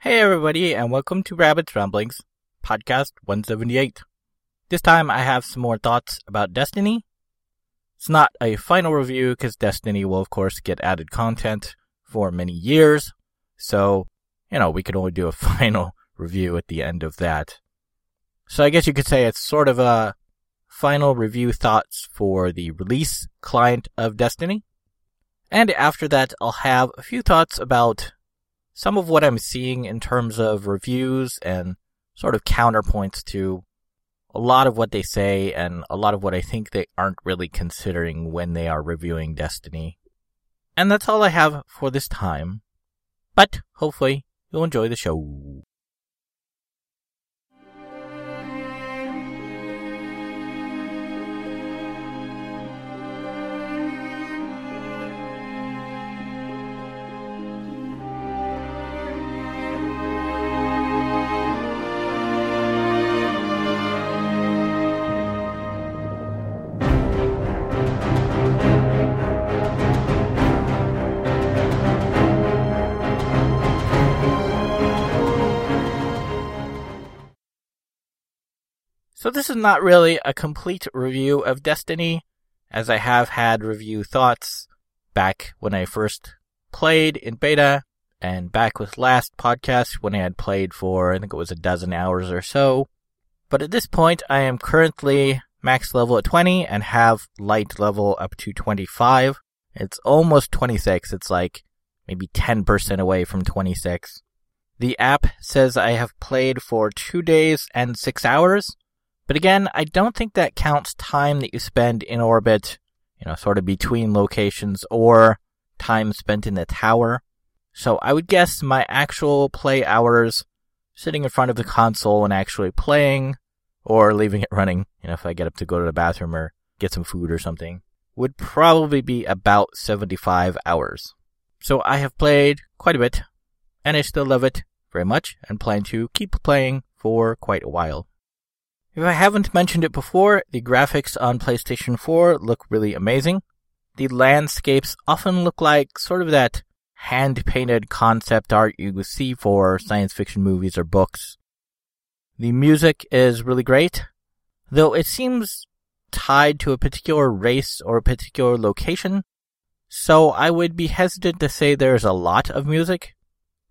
Hey everybody, and welcome to Rabbit's Ramblings, podcast 178. This time I have some more thoughts about Destiny. It's not a final review because Destiny will of course get added content for many years, so, you know, we could only do a final review at the end of that. So I guess you could say it's sort of a final review thoughts for the release client of Destiny. And after that, I'll have a few thoughts about some of what I'm seeing in terms of reviews and sort of counterpoints to a lot of what they say and a lot of what I think they aren't really considering when they are reviewing Destiny. And that's all I have for this time. But hopefully you'll enjoy the show. So this is not really a complete review of Destiny, as I have had review thoughts back when I first played in beta, and back with last podcast when I had played for, I think it was a dozen hours or so. But at this point, I am currently max level at 20 and have light level up to 25. It's almost 26. It's like maybe 10% away from 26. The app says I have played for two days and six hours, but again, I don't think that counts time that you spend in orbit, you know, sort of between locations or time spent in the tower. So I would guess my actual play hours sitting in front of the console and actually playing or leaving it running, you know, if I get up to go to the bathroom or get some food or something, would probably be about 75 hours. So I have played quite a bit and I still love it very much and plan to keep playing for quite a while. If I haven't mentioned it before, the graphics on PlayStation 4 look really amazing. The landscapes often look like sort of that hand painted concept art you see for science fiction movies or books. The music is really great, though it seems tied to a particular race or a particular location. So I would be hesitant to say there's a lot of music.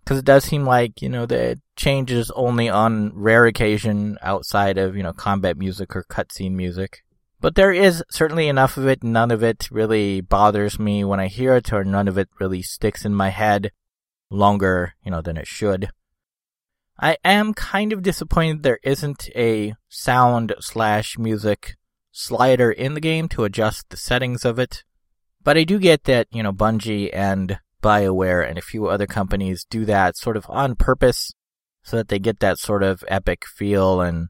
Because it does seem like, you know, it changes only on rare occasion outside of, you know, combat music or cutscene music. But there is certainly enough of it. None of it really bothers me when I hear it, or none of it really sticks in my head longer, you know, than it should. I am kind of disappointed there isn't a sound slash music slider in the game to adjust the settings of it. But I do get that, you know, Bungie and BioWare and a few other companies do that sort of on purpose so that they get that sort of epic feel and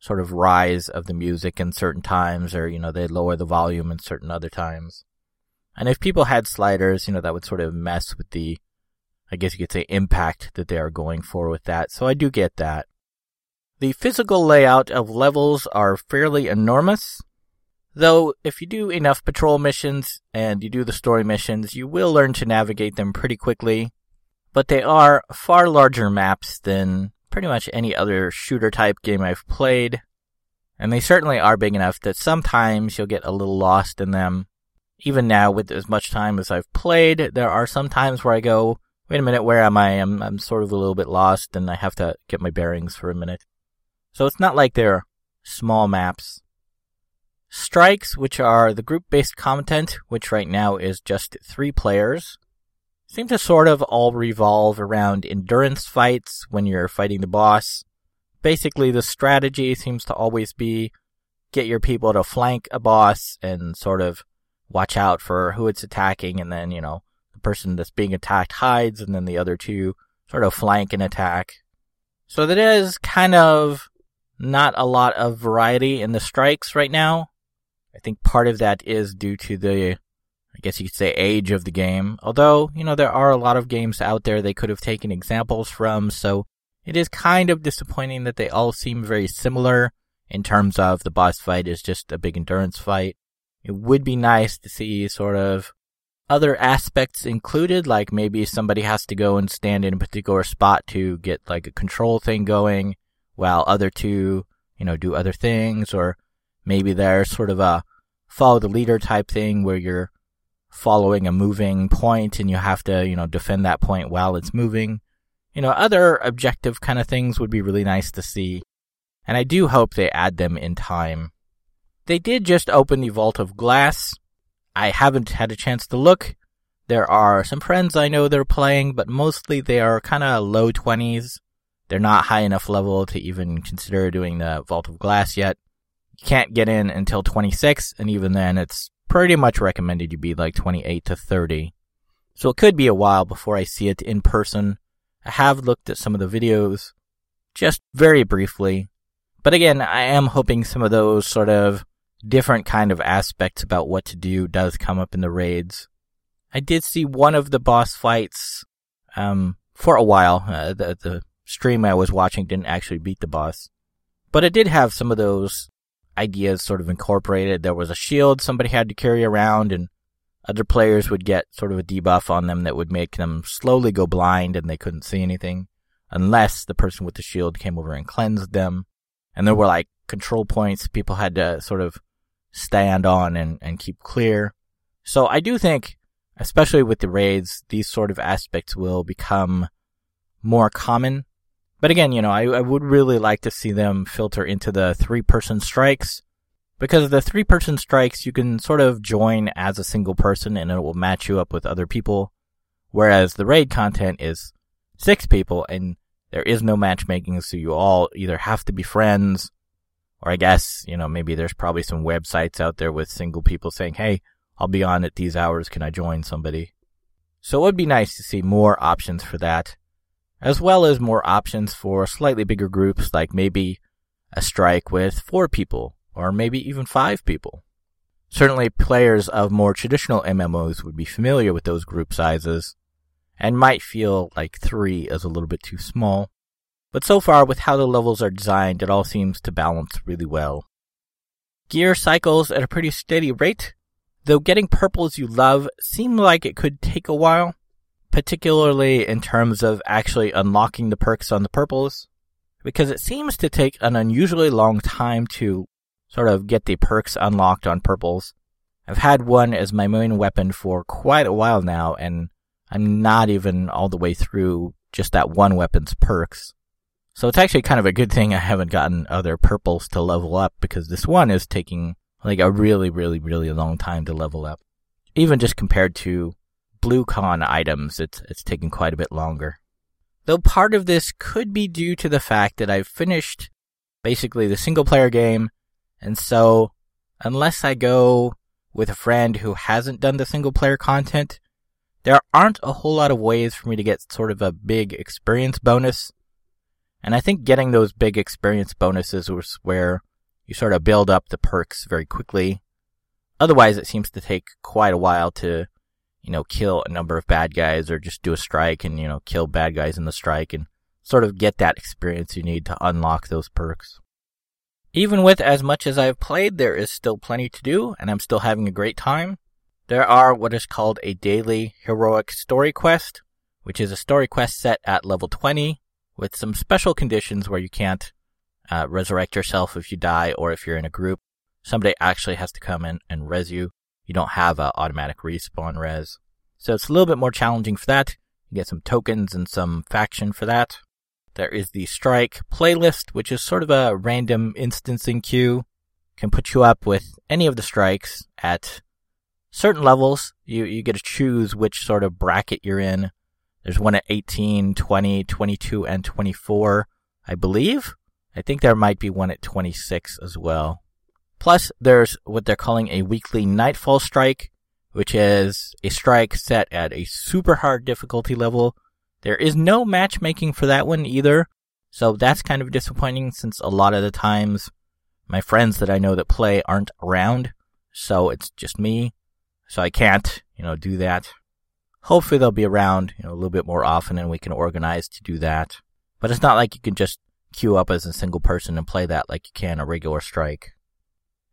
sort of rise of the music in certain times or, you know, they lower the volume in certain other times. And if people had sliders, you know, that would sort of mess with the, I guess you could say, impact that they are going for with that. So I do get that. The physical layout of levels are fairly enormous. Though, if you do enough patrol missions and you do the story missions, you will learn to navigate them pretty quickly. But they are far larger maps than pretty much any other shooter type game I've played. And they certainly are big enough that sometimes you'll get a little lost in them. Even now, with as much time as I've played, there are some times where I go, wait a minute, where am I? I'm, I'm sort of a little bit lost and I have to get my bearings for a minute. So it's not like they're small maps. Strikes, which are the group based content, which right now is just three players, seem to sort of all revolve around endurance fights when you're fighting the boss. Basically, the strategy seems to always be get your people to flank a boss and sort of watch out for who it's attacking, and then, you know, the person that's being attacked hides, and then the other two sort of flank and attack. So there is kind of not a lot of variety in the strikes right now. I think part of that is due to the, I guess you could say, age of the game. Although, you know, there are a lot of games out there they could have taken examples from, so it is kind of disappointing that they all seem very similar in terms of the boss fight is just a big endurance fight. It would be nice to see sort of other aspects included, like maybe somebody has to go and stand in a particular spot to get like a control thing going, while other two, you know, do other things, or maybe there's sort of a follow the leader type thing where you're following a moving point and you have to, you know, defend that point while it's moving. You know, other objective kind of things would be really nice to see. And I do hope they add them in time. They did just open the Vault of Glass. I haven't had a chance to look. There are some friends I know they're playing, but mostly they are kind of low 20s. They're not high enough level to even consider doing the Vault of Glass yet. You can't get in until 26, and even then it's pretty much recommended you be like 28 to 30. So it could be a while before I see it in person. I have looked at some of the videos, just very briefly. But again, I am hoping some of those sort of different kind of aspects about what to do does come up in the raids. I did see one of the boss fights, um, for a while. Uh, the, the stream I was watching didn't actually beat the boss. But it did have some of those ideas sort of incorporated. There was a shield somebody had to carry around, and other players would get sort of a debuff on them that would make them slowly go blind and they couldn't see anything unless the person with the shield came over and cleansed them. And there were like control points people had to sort of stand on and, and keep clear. So I do think, especially with the raids, these sort of aspects will become more common but again, you know, I, I would really like to see them filter into the three person strikes because the three person strikes, you can sort of join as a single person and it will match you up with other people. Whereas the raid content is six people and there is no matchmaking. So you all either have to be friends or I guess, you know, maybe there's probably some websites out there with single people saying, Hey, I'll be on at these hours. Can I join somebody? So it would be nice to see more options for that as well as more options for slightly bigger groups like maybe a strike with four people or maybe even five people. Certainly players of more traditional MMOs would be familiar with those group sizes and might feel like three is a little bit too small. But so far with how the levels are designed, it all seems to balance really well. Gear cycles at a pretty steady rate, though getting purples you love seem like it could take a while particularly in terms of actually unlocking the perks on the purples, because it seems to take an unusually long time to sort of get the perks unlocked on purples. I've had one as my main weapon for quite a while now, and I'm not even all the way through just that one weapon's perks. So it's actually kind of a good thing I haven't gotten other purples to level up because this one is taking like a really, really, really long time to level up. Even just compared to BlueCon items, it's, it's taken quite a bit longer. Though part of this could be due to the fact that I've finished basically the single player game, and so unless I go with a friend who hasn't done the single player content, there aren't a whole lot of ways for me to get sort of a big experience bonus. And I think getting those big experience bonuses was where you sort of build up the perks very quickly. Otherwise, it seems to take quite a while to you know, kill a number of bad guys or just do a strike and, you know, kill bad guys in the strike and sort of get that experience you need to unlock those perks. Even with as much as I've played, there is still plenty to do and I'm still having a great time. There are what is called a daily heroic story quest, which is a story quest set at level 20 with some special conditions where you can't uh, resurrect yourself if you die or if you're in a group. Somebody actually has to come in and res you you don't have a automatic respawn res. So it's a little bit more challenging for that. You get some tokens and some faction for that. There is the strike playlist, which is sort of a random instancing queue. Can put you up with any of the strikes at certain levels. You, you get to choose which sort of bracket you're in. There's one at 18, 20, 22, and 24, I believe. I think there might be one at 26 as well. Plus, there's what they're calling a weekly Nightfall Strike, which is a strike set at a super hard difficulty level. There is no matchmaking for that one either, so that's kind of disappointing since a lot of the times my friends that I know that play aren't around, so it's just me, so I can't, you know, do that. Hopefully they'll be around, you know, a little bit more often and we can organize to do that. But it's not like you can just queue up as a single person and play that like you can a regular strike.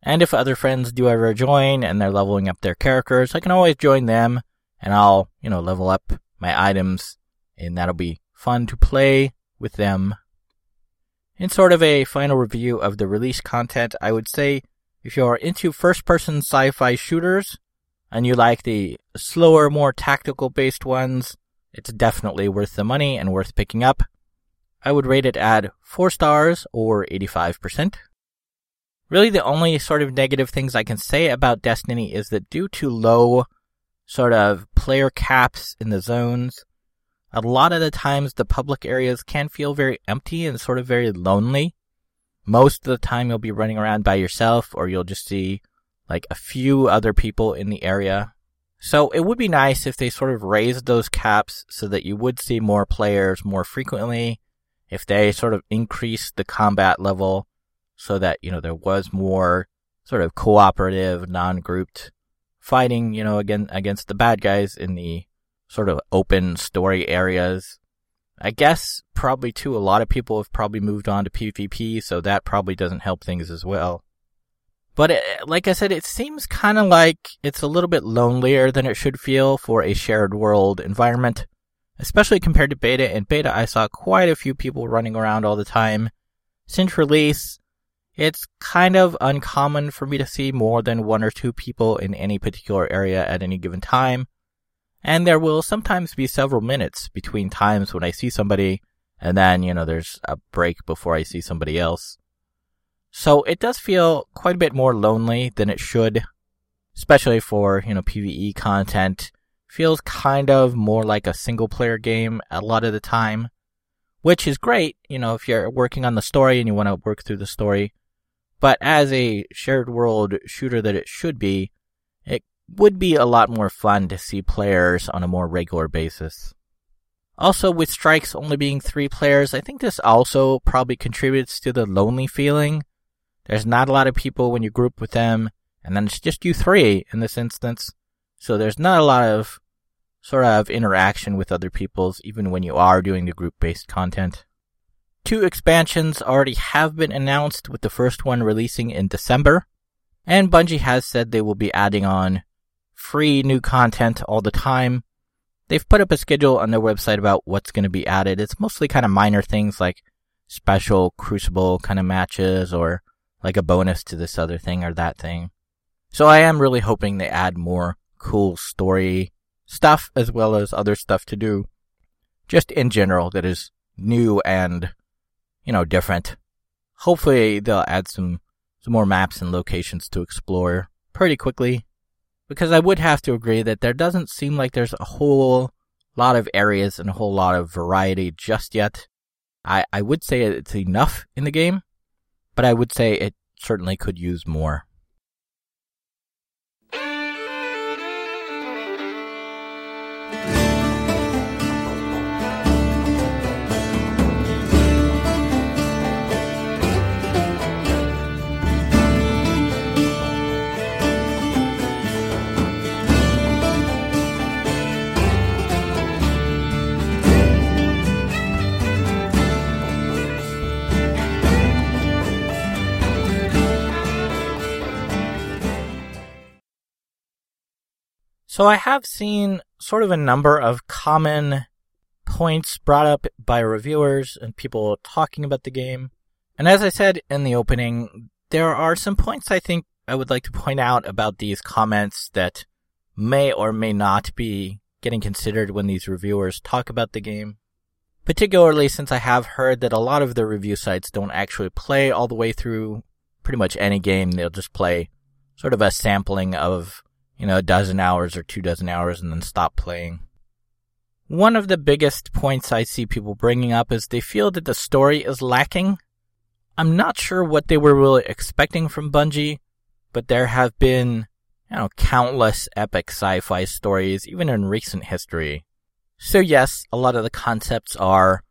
And if other friends do ever join and they're leveling up their characters, I can always join them and I'll, you know, level up my items and that'll be fun to play with them. In sort of a final review of the release content, I would say if you're into first person sci fi shooters and you like the slower, more tactical based ones, it's definitely worth the money and worth picking up. I would rate it at 4 stars or 85%. Really, the only sort of negative things I can say about Destiny is that due to low sort of player caps in the zones, a lot of the times the public areas can feel very empty and sort of very lonely. Most of the time you'll be running around by yourself or you'll just see like a few other people in the area. So it would be nice if they sort of raised those caps so that you would see more players more frequently. If they sort of increased the combat level so that, you know, there was more sort of cooperative, non-grouped fighting, you know, again, against the bad guys in the sort of open story areas. I guess probably too, a lot of people have probably moved on to PvP, so that probably doesn't help things as well. But it, like I said, it seems kind of like it's a little bit lonelier than it should feel for a shared world environment, especially compared to beta. In beta, I saw quite a few people running around all the time. Since release, it's kind of uncommon for me to see more than one or two people in any particular area at any given time. And there will sometimes be several minutes between times when I see somebody and then, you know, there's a break before I see somebody else. So it does feel quite a bit more lonely than it should, especially for, you know, PvE content. Feels kind of more like a single player game a lot of the time, which is great, you know, if you're working on the story and you want to work through the story. But as a shared world shooter that it should be, it would be a lot more fun to see players on a more regular basis. Also, with strikes only being three players, I think this also probably contributes to the lonely feeling there's not a lot of people when you group with them, and then it's just you three in this instance. So there's not a lot of sort of interaction with other people's, even when you are doing the group based content. Two expansions already have been announced, with the first one releasing in December. And Bungie has said they will be adding on free new content all the time. They've put up a schedule on their website about what's going to be added. It's mostly kind of minor things like special Crucible kind of matches or like a bonus to this other thing or that thing. So I am really hoping they add more cool story stuff as well as other stuff to do just in general that is new and you know different. Hopefully they'll add some some more maps and locations to explore pretty quickly because I would have to agree that there doesn't seem like there's a whole lot of areas and a whole lot of variety just yet. I, I would say it's enough in the game, but I would say it certainly could use more. So I have seen sort of a number of common points brought up by reviewers and people talking about the game. And as I said in the opening, there are some points I think I would like to point out about these comments that may or may not be getting considered when these reviewers talk about the game. Particularly since I have heard that a lot of the review sites don't actually play all the way through pretty much any game. They'll just play sort of a sampling of you know, a dozen hours or two dozen hours and then stop playing. One of the biggest points I see people bringing up is they feel that the story is lacking. I'm not sure what they were really expecting from Bungie, but there have been, you know, countless epic sci-fi stories, even in recent history. So yes, a lot of the concepts are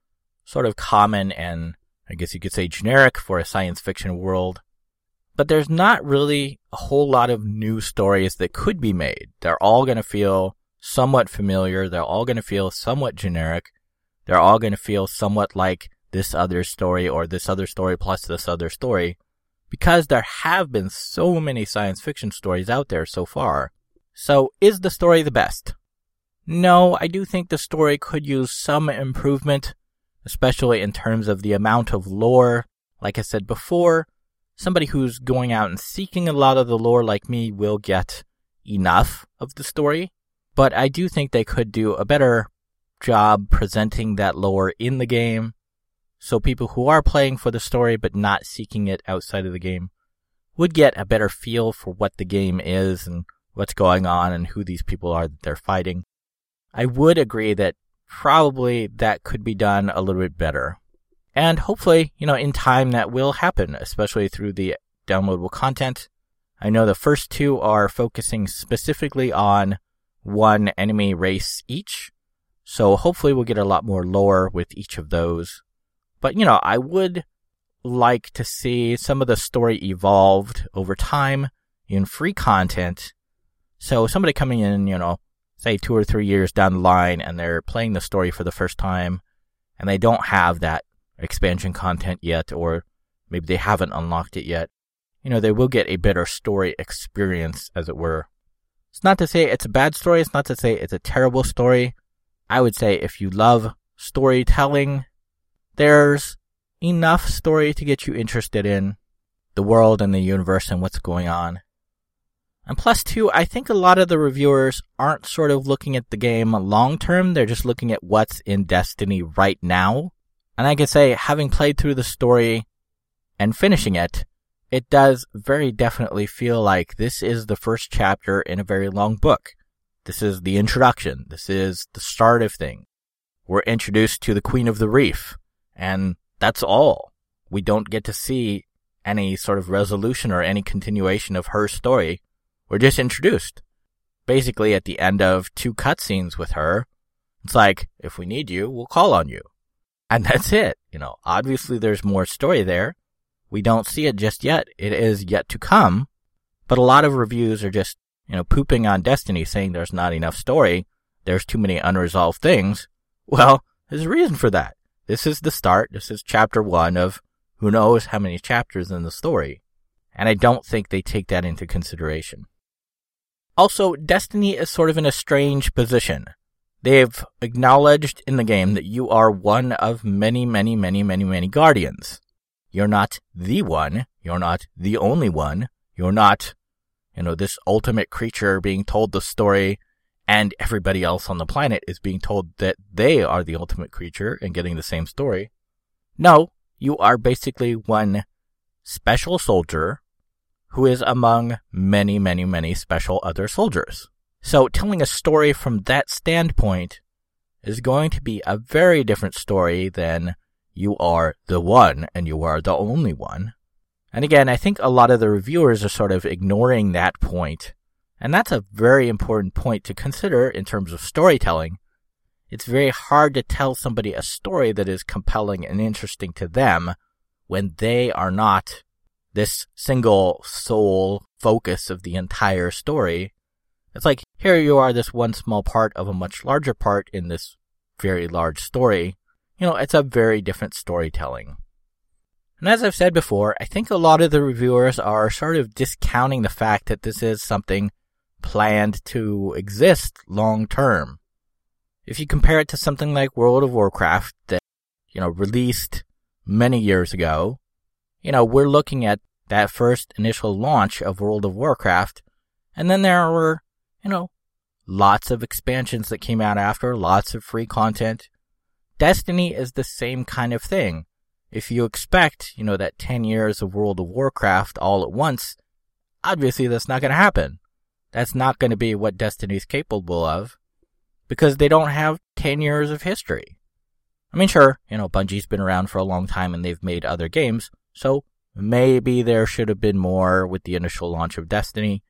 sort of common and I guess you could say generic for a science fiction world but there's not really a whole lot of new stories that could be made. They're all going to feel somewhat familiar. They're all going to feel somewhat generic. They're all going to feel somewhat like this other story or this other story plus this other story because there have been so many science fiction stories out there so far. So is the story the best? no, I do think the story could use some improvement, especially in terms of the amount of lore. Like I said before, somebody who's going out and seeking a lot of the lore like me will get enough of the story. But I do think they could do a better job presenting that lore in the game so people who are playing for the story but not seeking it outside of the game would get a better feel for what the game is and what's going on and who these people are that they're fighting. I would agree that probably that could be done a little bit better. And hopefully, you know, in time that will happen, especially through the downloadable content. I know the first two are focusing specifically on one enemy race each. So hopefully we'll get a lot more lore with each of those. But, you know, I would like to see some of the story evolved over time in free content. So somebody coming in, you know, say two or three years down the line and they're playing the story for the first time and they don't have that expansion content yet, or maybe they haven't unlocked it yet, you know, they will get a better story experience, as it were. It's not to say it's a bad story. It's not to say it's a terrible story. I would say if you love storytelling there's enough story to get you interested in the world and the universe and what's going on. And plus, too, I think a lot of the reviewers aren't sort of looking at the game long term. They're just looking at what's in Destiny right now. And I can say, having played through the story and finishing it, it does very definitely feel like this is the first chapter in a very long book. This is the introduction. This is the start of things. We're introduced to the Queen of the Reef. And that's all. We don't get to see any sort of resolution or any continuation of her story. We're just introduced. Basically, at the end of two cutscenes with her, it's like, if we need you, we'll call on you. And that's it. You know, obviously there's more story there. We don't see it just yet. It is yet to come. But a lot of reviews are just, you know, pooping on Destiny saying there's not enough story. There's too many unresolved things. Well, there's a reason for that. This is the start. This is chapter one of who knows how many chapters in the story. And I don't think they take that into consideration. Also, Destiny is sort of in a strange position. They've acknowledged in the game that you are one of many, many, many, many, many guardians. You're not the one. You're not the only one. You're not, you know, this ultimate creature being told the story and everybody else on the planet is being told that they are the ultimate creature and getting the same story. No, you are basically one special soldier who is among many, many, many special other soldiers. So telling a story from that standpoint is going to be a very different story than you are the one and you are the only one. And again, I think a lot of the reviewers are sort of ignoring that point and that's a very important point to consider in terms of storytelling. It's very hard to tell somebody a story that is compelling and interesting to them when they are not this single sole focus of the entire story. It's like, here you are, this one small part of a much larger part in this very large story. You know, it's a very different storytelling. And as I've said before, I think a lot of the reviewers are sort of discounting the fact that this is something planned to exist long term. If you compare it to something like World of Warcraft that, you know, released many years ago, you know, we're looking at that first initial launch of World of Warcraft, and then there were, you know, lots of expansions that came out after, lots of free content. Destiny is the same kind of thing. If you expect, you know, that 10 years of World of Warcraft all at once, obviously that's not going to happen. That's not going to be what Destiny's capable of because they don't have 10 years of history. I mean, sure, you know, Bungie's been around for a long time and they've made other games, so maybe there should have been more with the initial launch of Destiny.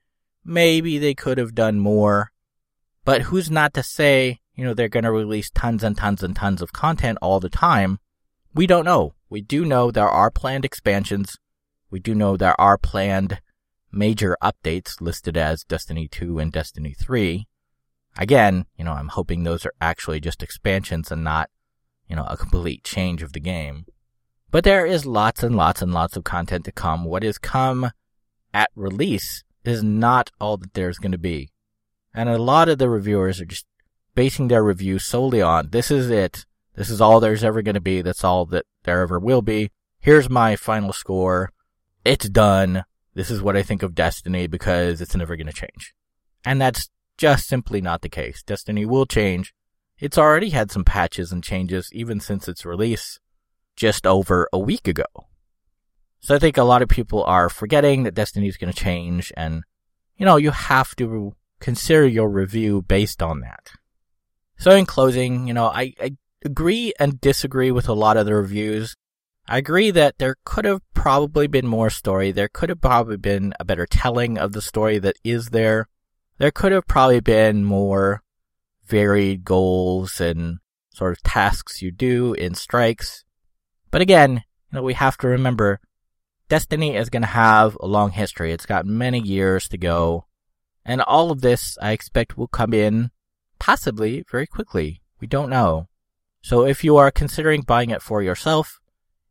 Maybe they could have done more. But who's not to say, you know, they're going to release tons and tons and tons of content all the time? We don't know. We do know there are planned expansions. We do know there are planned major updates listed as Destiny 2 and Destiny 3. Again, you know, I'm hoping those are actually just expansions and not, you know, a complete change of the game. But there is lots and lots and lots of content to come. What is come at release is not all that there's going to be. And a lot of the reviewers are just basing their review solely on this is it. This is all there's ever going to be. That's all that there ever will be. Here's my final score. It's done. This is what I think of Destiny because it's never going to change. And that's just simply not the case. Destiny will change. It's already had some patches and changes even since its release just over a week ago. So I think a lot of people are forgetting that Destiny is going to change and, you know, you have to consider your review based on that. So in closing, you know, I, I agree and disagree with a lot of the reviews. I agree that there could have probably been more story. There could have probably been a better telling of the story that is there. There could have probably been more varied goals and sort of tasks you do in strikes. But again, you know, we have to remember Destiny is going to have a long history. It's got many years to go. And all of this, I expect, will come in possibly very quickly. We don't know. So if you are considering buying it for yourself,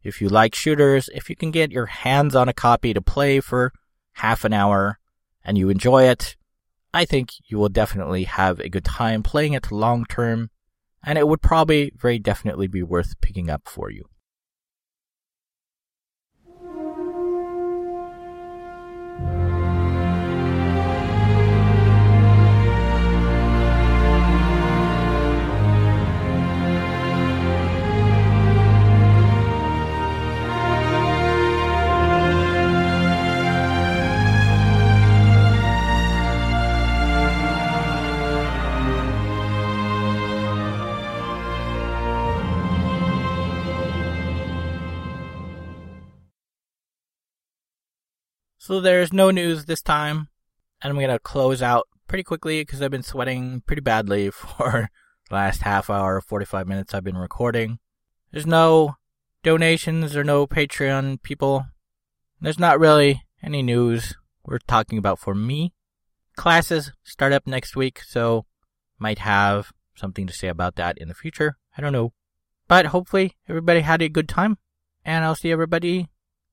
if you like shooters, if you can get your hands on a copy to play for half an hour and you enjoy it, I think you will definitely have a good time playing it long term, and it would probably very definitely be worth picking up for you. So there's no news this time, and I'm gonna close out pretty quickly because I've been sweating pretty badly for the last half hour, 45 minutes I've been recording. There's no donations or no Patreon people. There's not really any news we're talking about for me. Classes start up next week, so might have something to say about that in the future. I don't know. But hopefully everybody had a good time, and I'll see everybody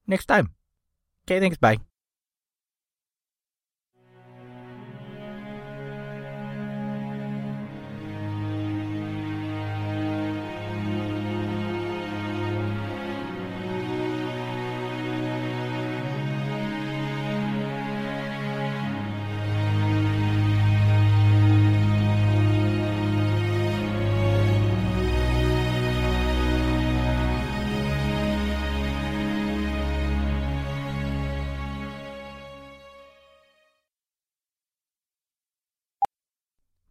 next time. Okay, thanks, bye.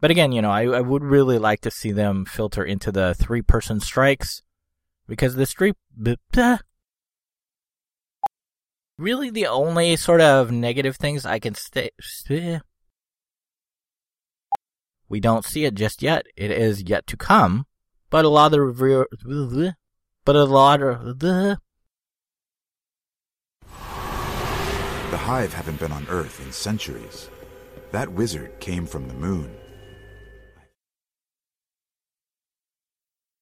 But again, you know, I, I would really like to see them filter into the three person strikes because the street. Really, the only sort of negative things I can say. We don't see it just yet. It is yet to come. But a lot of the. But a lot of. The Hive haven't been on Earth in centuries. That wizard came from the moon.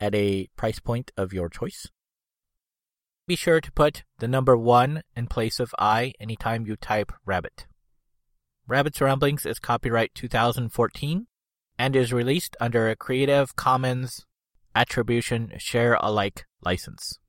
at a price point of your choice. Be sure to put the number 1 in place of I anytime you type rabbit. Rabbit's Ramblings is copyright 2014 and is released under a Creative Commons Attribution Share Alike license.